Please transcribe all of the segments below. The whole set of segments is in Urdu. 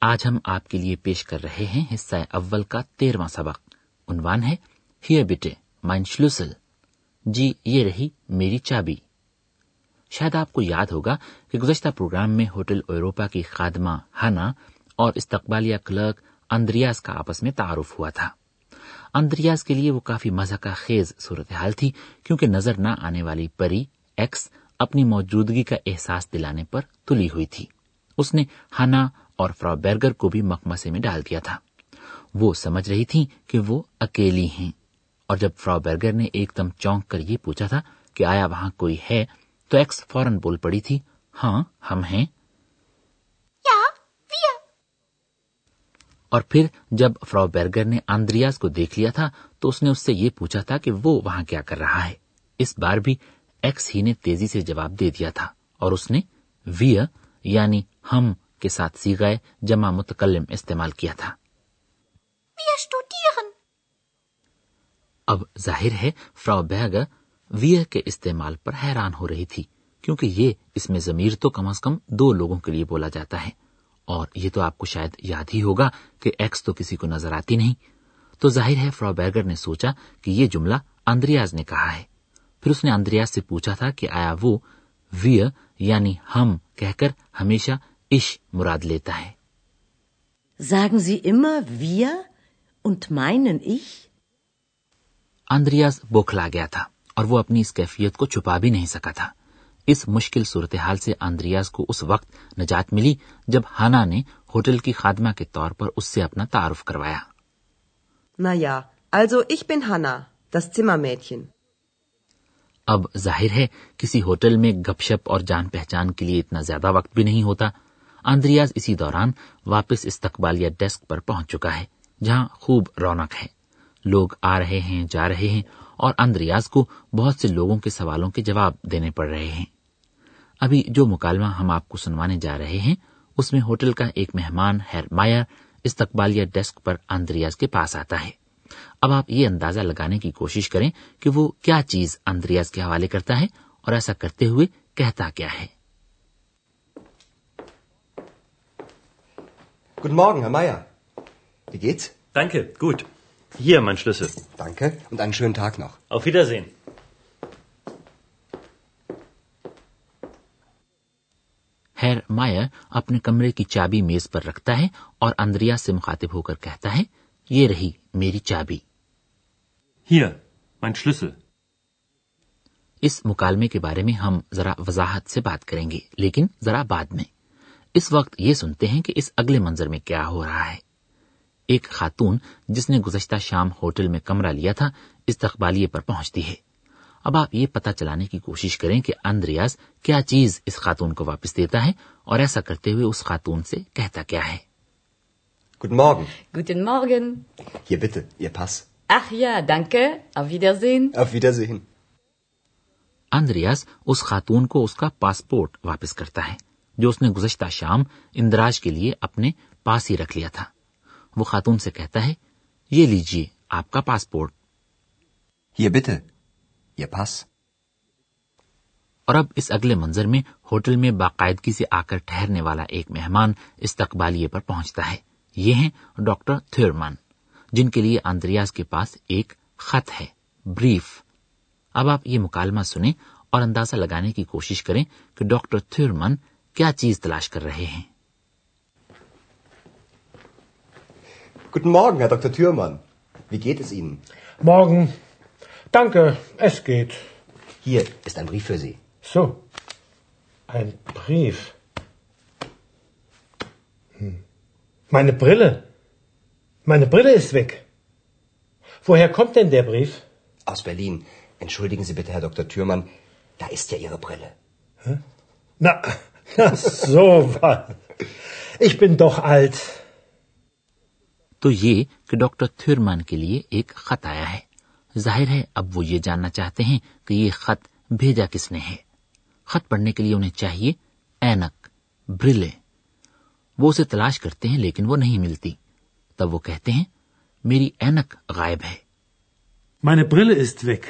آج ہم آپ کے لیے پیش کر رہے ہیں حصہ اول کا تیرواں سبق۔ عنوان ہے، ہیئر بیٹے، مائن شلوسل۔ جی یہ رہی میری چابی۔ شاید آپ کو یاد ہوگا کہ گزشتہ پروگرام میں ہوٹل ایروپا کی خادمہ ہانا اور استقبالیہ کلرک اندریاز کا آپس میں تعارف ہوا تھا۔ اندریاز کے لیے وہ کافی مزہ کا خیز صورتحال تھی، کیونکہ نظر نہ آنے والی پری ایکس اپنی موجودگی کا احساس دلانے پر تلی ہوئی تھی۔ اس نے ہنا اور فرا بیرگر کو بھی مکمسے میں ڈال دیا تھا۔ وہ سمجھ رہی تھی کہ وہ اکیلی ہیں۔ اور جب فرا برگر نے ایک دم چونک کر یہ پوچھا تھا کہ آیا وہاں کوئی ہے تو ایکس فوراً بول پڑی تھی ہاں ہم ہیں۔ اور پھر جب فرا برگر نے آندریاز کو دیکھ لیا تھا تو اس نے اس سے یہ پوچھا تھا کہ وہ وہاں کیا کر رہا ہے۔ اس بار بھی ایکس ہی نے تیزی سے جواب دے دیا تھا اور اس نے ویا یعنی ہم کے ساتھ سیگے جمع متکلم استعمال کیا تھا۔ اب ظاہر ہے فرا بیگ ویئر کے استعمال پر حیران ہو رہی تھی کیونکہ یہ اس میں ضمیر تو کم از کم دو لوگوں کے لیے بولا جاتا ہے۔ اور یہ تو آپ کو شاید یاد ہی ہوگا کہ ایکس تو کسی کو نظر آتی نہیں۔ تو ظاہر ہے فرا بیگر نے سوچا کہ یہ جملہ اندریاز نے کہا ہے۔ پھر اس نے اندریاز سے پوچھا تھا کہ آیا وہ ویئر یعنی ہم کہہ کر ہمیشہ ich مراد لیتا ہے Sagen Sie immer wir und meinen ich? Andreas بوکھلا گیا تھا اور وہ اپنی اس کیفیت کو چھپا بھی نہیں سکا تھا اس مشکل صورتحال سے آندریاز کو اس وقت نجات ملی جب ہانا نے ہوٹل کی خادمہ کے طور پر اس سے اپنا تعارف کروایا نایا also ich bin Hanna, das Zimmermädchen. اب ظاہر ہے کسی ہوٹل میں گپ شپ اور جان پہچان کے لیے اتنا زیادہ وقت بھی نہیں ہوتا آندریاز اسی دوران واپس استقبالیہ ڈیسک پر پہنچ چکا ہے، جہاں خوب رونق ہے۔ لوگ آ رہے ہیں، جا رہے ہیں اور اندریاز کو بہت سے لوگوں کے سوالوں کے جواب دینے پڑ رہے ہیں۔ ابھی جو مکالمہ ہم آپ کو سنوانے جا رہے ہیں، اس میں ہوٹل کا ایک مہمان ہیر مایا استقبالیہ ڈیسک پر اندریاز کے پاس آتا ہے۔ اب آپ یہ اندازہ لگانے کی کوشش کریں کہ وہ کیا چیز اندریاز کے حوالے کرتا ہے اور ایسا کرتے ہوئے کہتا کیا ہے۔ Guten Morgen, Herr Meier. Wie geht's? Danke, gut. Hier mein Schlüssel. Danke und einen schönen Tag noch. Auf Wiedersehen. Herr Meier اپنے کمرے کی چابی میز پر رکھتا ہے اور اندریا سے مخاطب ہو کر کہتا ہے یہ رہی میری چابی Hier, mein Schlüssel. اس مکالمے کے بارے میں ہم ذرا وضاحت سے بات کریں گے لیکن ذرا بعد میں اس وقت یہ سنتے ہیں کہ اس اگلے منظر میں کیا ہو رہا ہے۔ ایک خاتون جس نے گزشتہ شام ہوٹل میں کمرہ لیا تھا استقبالیے پر پہنچتی ہے۔ اب آپ یہ پتہ چلانے کی کوشش کریں کہ اندریاز کیا چیز اس خاتون کو واپس دیتا ہے اور ایسا کرتے ہوئے اس خاتون سے کہتا کیا ہے۔ اندریاز اس خاتون کو اس کا پاسپورٹ واپس کرتا ہے۔ جو اس نے گزشتہ شام اندراج کے لیے اپنے پاس ہی رکھ لیا تھا۔ وہ خاتون سے کہتا ہے یہ لیجیے آپ کا پاسپورٹ۔ یہ بت یہ پاس۔ اور اب اس اگلے منظر میں ہوٹل میں باقاعدگی سے آ کر ٹھہرنے والا ایک مہمان استقبالیے پر پہنچتا ہے۔ یہ ہیں ڈاکٹر تھیورمان جن کے لیے اندریاز کے پاس ایک خط ہے۔ بریف۔ اب آپ یہ مکالمہ سنیں اور اندازہ لگانے کی کوشش کریں کہ ڈاکٹر تھیورمن چیز تلاش کر رہے ہیں؟ گڈ مارگ ڈاک وی گیٹ از این مارگیٹریفریف میں پہل میں so was. Ich bin doch alt. تو یہ کہ ڈاکٹر تھرمان کے لیے ایک خط آیا ہے ظاہر ہے اب وہ یہ جاننا چاہتے ہیں کہ یہ خط بھیجا کس نے ہے خط پڑھنے کے لیے انہیں چاہیے اینک برلے وہ اسے تلاش کرتے ہیں لیکن وہ نہیں ملتی تب وہ کہتے ہیں میری اینک غائب ہے Meine Brille ist weg.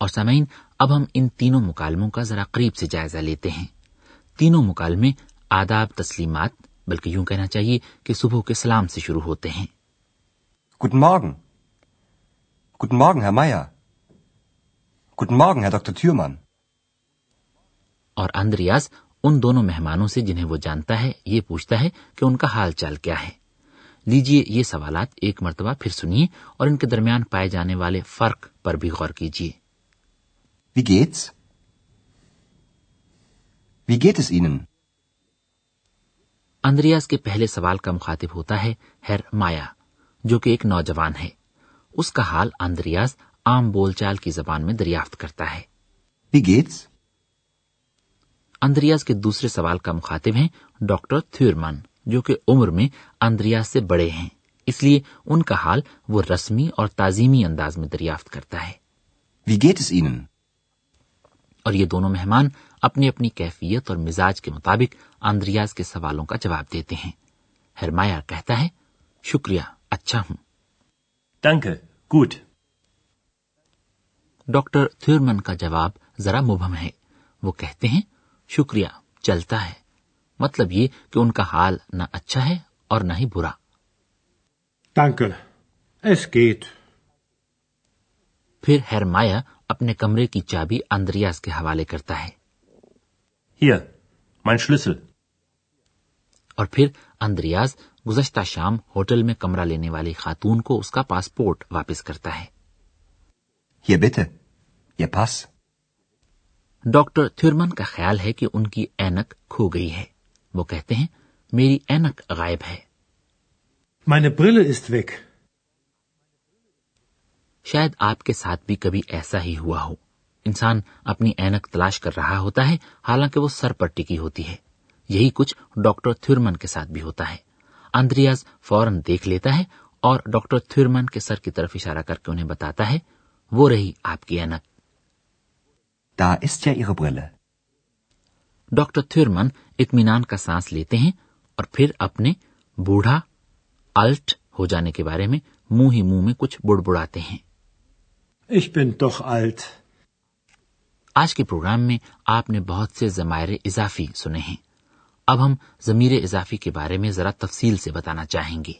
اور سامعین اب ہم ان تینوں مکالموں کا ذرا قریب سے جائزہ لیتے ہیں تینوں مکالمے آداب تسلیمات بلکہ یوں کہنا چاہیے کہ صبح کے سلام سے شروع ہوتے ہیں Herr Meier. Guten Morgen, Herr Dr. Thürmann. اور اندریاز ان دونوں مہمانوں سے جنہیں وہ جانتا ہے یہ پوچھتا ہے کہ ان کا حال چال کیا ہے لیجیے یہ سوالات ایک مرتبہ پھر سنیے اور ان کے درمیان پائے جانے والے فرق پر بھی غور کیجیے Wie geht's? Wie geht es Ihnen? Andreas کے پہلے سوال کا مخاطب ہوتا ہے ہیر مایا جو کہ ایک نوجوان ہے اس کا حال اندریاز عام بول چال کی زبان میں دریافت کرتا ہے Wie geht's? اندریاز کے دوسرے سوال کا مخاطب ہیں ڈاکٹر تھیورمن جو کہ عمر میں اندریاز سے بڑے ہیں اس لیے ان کا حال وہ رسمی اور تعظیمی انداز میں دریافت کرتا ہے Wie geht es Ihnen? اور یہ دونوں مہمان اپنی اپنی کیفیت اور مزاج کے مطابق اندریاز کے سوالوں کا جواب دیتے ہیں ہرمایا کہتا ہے شکریہ اچھا ہوں Danke. Gut. ڈاکٹر تھیورمن کا جواب ذرا مبہم ہے وہ کہتے ہیں شکریہ چلتا ہے مطلب یہ کہ ان کا حال نہ اچھا ہے اور نہ ہی برا Danke. Es geht. پھر ہرمایا اپنے کمرے کی چابی اندریاز کے حوالے کرتا ہے Hier, mein Schlüssel. اور پھر اندریاز گزشتہ شام ہوٹل میں کمرہ لینے والی خاتون کو اس کا پاسپورٹ واپس کرتا ہے Hier bitte. Ihr Pass. Doctor Thurmann کا خیال ہے کہ ان کی اینک کھو گئی ہے وہ کہتے ہیں میری اینک غائب ہے Meine Brille ist weg. شاید آپ کے ساتھ بھی کبھی ایسا ہی ہوا ہو۔ انسان اپنی اینک تلاش کر رہا ہوتا ہے حالانکہ وہ سر پر ٹکی ہوتی ہے۔ یہی کچھ ڈاکٹر تھرمن کے ساتھ بھی ہوتا ہے۔ اندریاز فوراً دیکھ لیتا ہے اور ڈاکٹر تھرمن کے سر کی طرف اشارہ کر کے انہیں بتاتا ہے وہ رہی آپ کی اینک۔ Da ist ja Ihre Brille. Doctor Thurmann اطمینان کا سانس لیتے ہیں اور پھر اپنے بوڑھا الٹ ہو جانے کے بارے میں منہ ہی منہ میں کچھ بڑ بڑاتے ہیں۔ Ich bin doch alt. آج کے پروگرام میں آپ نے بہت سے ضمائر اضافی سنے ہیں اب ہم ضمیر اضافی کے بارے میں ذرا تفصیل سے بتانا چاہیں گے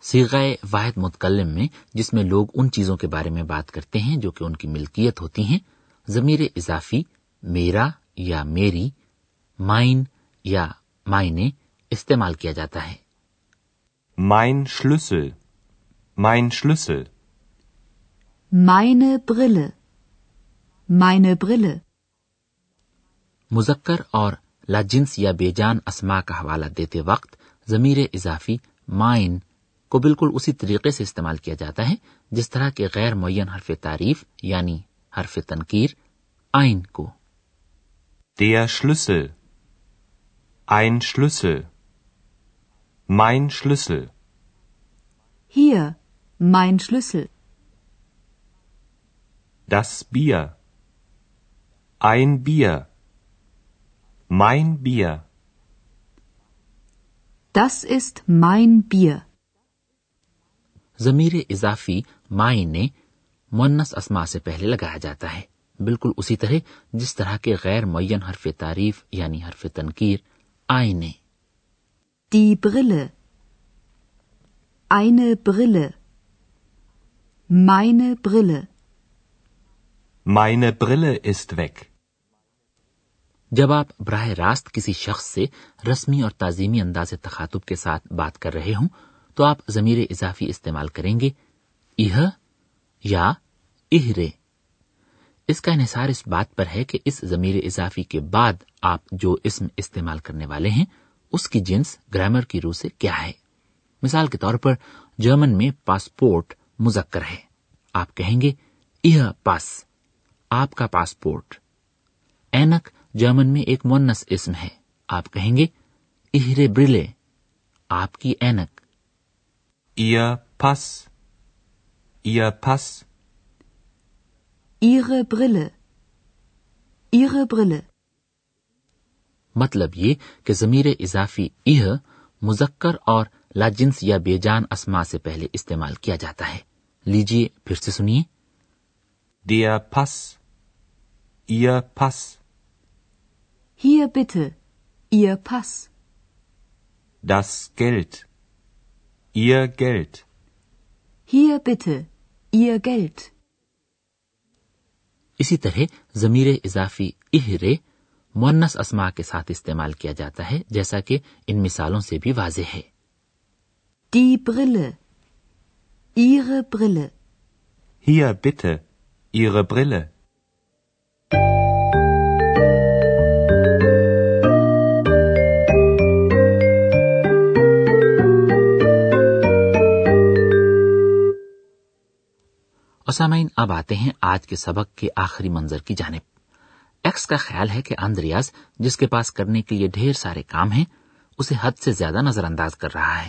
سیغائے واحد متکلم میں، جس میں لوگ ان چیزوں کے بارے میں بات کرتے ہیں جو کہ ان کی ملکیت ہوتی ہیں، ضمیر اضافی میرا یا میری مائن یا مائنے استعمال کیا جاتا ہے Mein Schlüssel. Mein Schlüssel. Meine Brille. Meine Brille. مذکر اور لاجنس یا بے جان اسما کا حوالہ دیتے وقت ضمیر اضافی مائن کو بالکل اسی طریقے سے استعمال کیا جاتا ہے جس طرح کے غیر معین حرف تعریف یعنی حرف تنکیر آئین کو Der Schlüssel. Ein Schlüssel. Mein Schlüssel. Hier. Mein Schlüssel. Das Bier. Ein Bier. Mein Bier. Das ist mein Bier. ضمیر اضافی مائن نے مونس اسما سے پہلے لگایا جاتا ہے بالکل اسی طرح جس طرح کے غیر معین حرف تعریف یعنی حرف تنکیر آئینے Die Brille. Eine Brille. Meine Brille. Meine Brille ist weg. جب آپ براہ راست کسی شخص سے رسمی اور تعظیمی انداز تخاطب کے ساتھ بات کر رہے ہوں تو آپ ضمیر اضافی استعمال کریں گے یہ یا اہرے اس کا انحصار اس بات پر ہے کہ اس ضمیر اضافی کے بعد آپ جو اسم استعمال کرنے والے ہیں، اس کی جنس گرامر کی روح سے کیا ہے؟ مثال کے طور پر، جرمن میں پاسپورٹ مذکر ہے۔ آپ کہیں گے، یہ پاس، آپ کا پاسپورٹ۔ اینک، جرمن میں ایک مونس اسم ہے۔ آپ کہیں گے، اہرے برلے، آپ کی اینک۔ پس پس Ihre Brille. Ihre Brille. مطلب یہ کہ ضمیر اضافی یہ مذکر اور لاجنس یا بے جان اسما سے پہلے استعمال کیا جاتا ہے لیجیے پھر سے سنیے دیا پس یہ پس Hier bitte. Ihr Pass. Das Geld. Ihr Geld. Hier bitte. Ihr Geld. اسی طرح ضمیر اضافی اہ رے مونس اسما کے ساتھ استعمال کیا جاتا ہے جیسا کہ ان مثالوں سے بھی واضح ہے۔ سامعین، اب آتے ہیں آج کے سبق کے آخری منظر کی جانب۔ ایکس کا خیال ہے کہ اندریاز، جس کے پاس کرنے کے لیے ڈھیر سارے کام ہیں، اسے حد سے زیادہ نظر انداز کر رہا ہے۔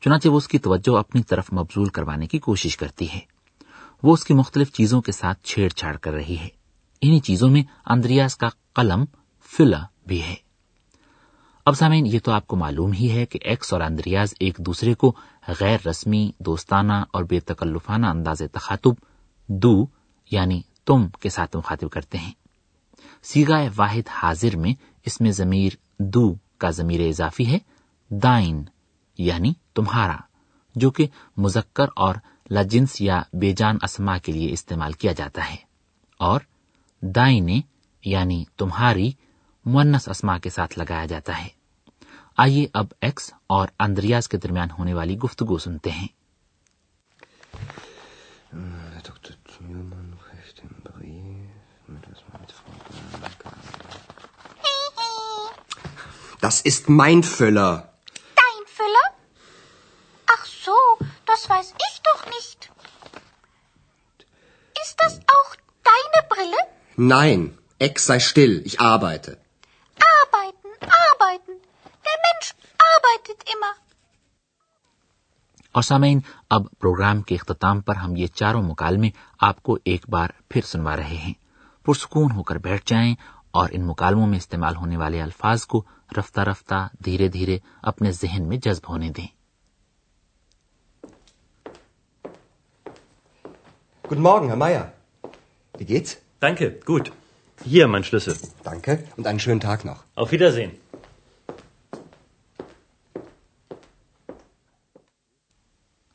چنانچہ وہ اس کی توجہ اپنی طرف مبزول کروانے کی کوشش کرتی ہے۔ وہ اس کی مختلف چیزوں کے ساتھ چھیڑ چھاڑ کر رہی ہے۔ انہی چیزوں میں اندریاز کا قلم فلا بھی ہے۔ اب سامعین، یہ تو آپ کو معلوم ہی ہے کہ ایکس اور اندریاز ایک دوسرے کو غیر رسمی، دوستانہ اور بے تکلفانہ انداز تخاطب، دو یعنی تم کے ساتھ مخاطب کرتے ہیں۔ سیگائے واحد حاضر میں اس میں ضمیر دو کا ضمیر اضافی ہے، دائن یعنی تمہارا، جو کہ مذکر اور لجنس یا بے جان اسما کے لیے استعمال کیا جاتا ہے۔ اور دائنے یعنی تمہاری منس اسما کے ساتھ لگایا جاتا ہے۔ آئیے اب ایکس اور اندریاز کے درمیان ہونے والی گفتگو سنتے ہیں۔ Nein, Ex, sei still, ich arbeite. اور سامعین اب پروگرام کے اختتام پر ہم یہ چاروں مکالمے آپ کو ایک بار پھر سنوا رہے ہیں پرسکون ہو کر بیٹھ جائیں اور ان مکالموں میں استعمال ہونے والے الفاظ کو رفتہ رفتہ دھیرے دھیرے اپنے ذہن میں جذب ہونے دیں Guten Morgen, Herr Meier. Wie geht's? Danke, gut. Hier mein Schlüssel. Danke und einen schönen Tag noch. Auf Wiedersehen.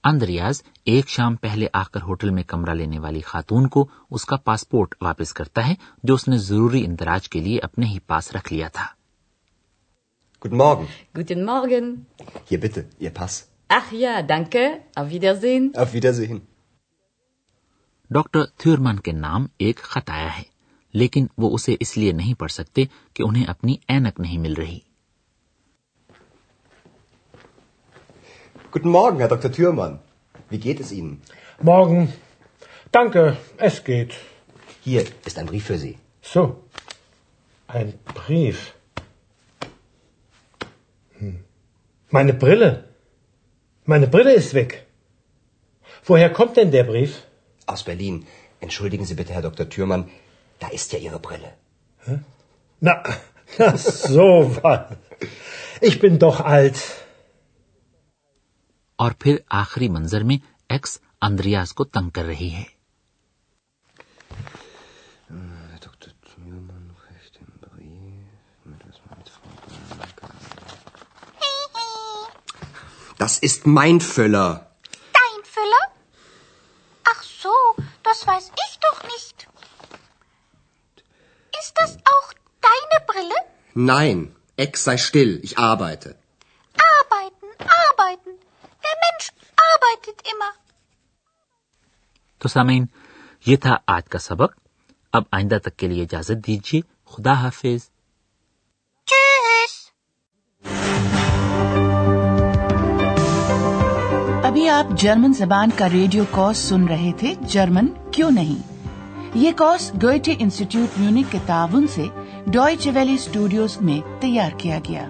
Andreas ایک شام پہلے آ کر ہوٹل میں کمرہ لینے والی خاتون کو اس کا پاسپورٹ واپس کرتا ہے جو اس نے ضروری اندراج کے لیے اپنے ہی پاس رکھ لیا تھا Guten Morgen. Guten Morgen. Hier bitte, Ihr Pass. Ach ja, danke. Auf Wiedersehen. Auf Wiedersehen. Doctor Thurmann کے نام ایک خط آیا ہے لیکن وہ اسے اس لیے نہیں پڑھ سکتے کہ انہیں اپنی اینک نہیں مل رہی Guten Morgen, Herr Dr. Thürmann. Wie geht es Ihnen? Morgen. Danke, es geht. Hier ist ein Brief für Sie. So. Ein Brief. Hm. Meine Brille. Meine Brille ist weg. Woher kommt denn der Brief? Aus Berlin. Entschuldigen Sie bitte, Herr Dr. Thürmann. Da ist ja Ihre Brille. Na, na so was. Ich bin doch alt. اور پھر آخری منظر میں ایکس اندریاز کو تنگ کر رہی ہے Das ist mein Füller. Dein Füller? Ach so, das weiß ich doch nicht. Ist das auch deine Brille? Nein, Ex, sei still, ich arbeite. سامعین یہ تھا آج کا سبق۔ اب آئندہ تک کے لیے اجازت دیجیے خدا حافظ۔ ابھی آپ جرمن زبان کا ریڈیو کورس سن رہے تھے جرمن کیوں نہیں؟ یہ کورس گوئٹے انسٹیٹیوٹ میونک کے تعاون سے ڈوائچ ویلی اسٹوڈیوز میں تیار کیا گیا۔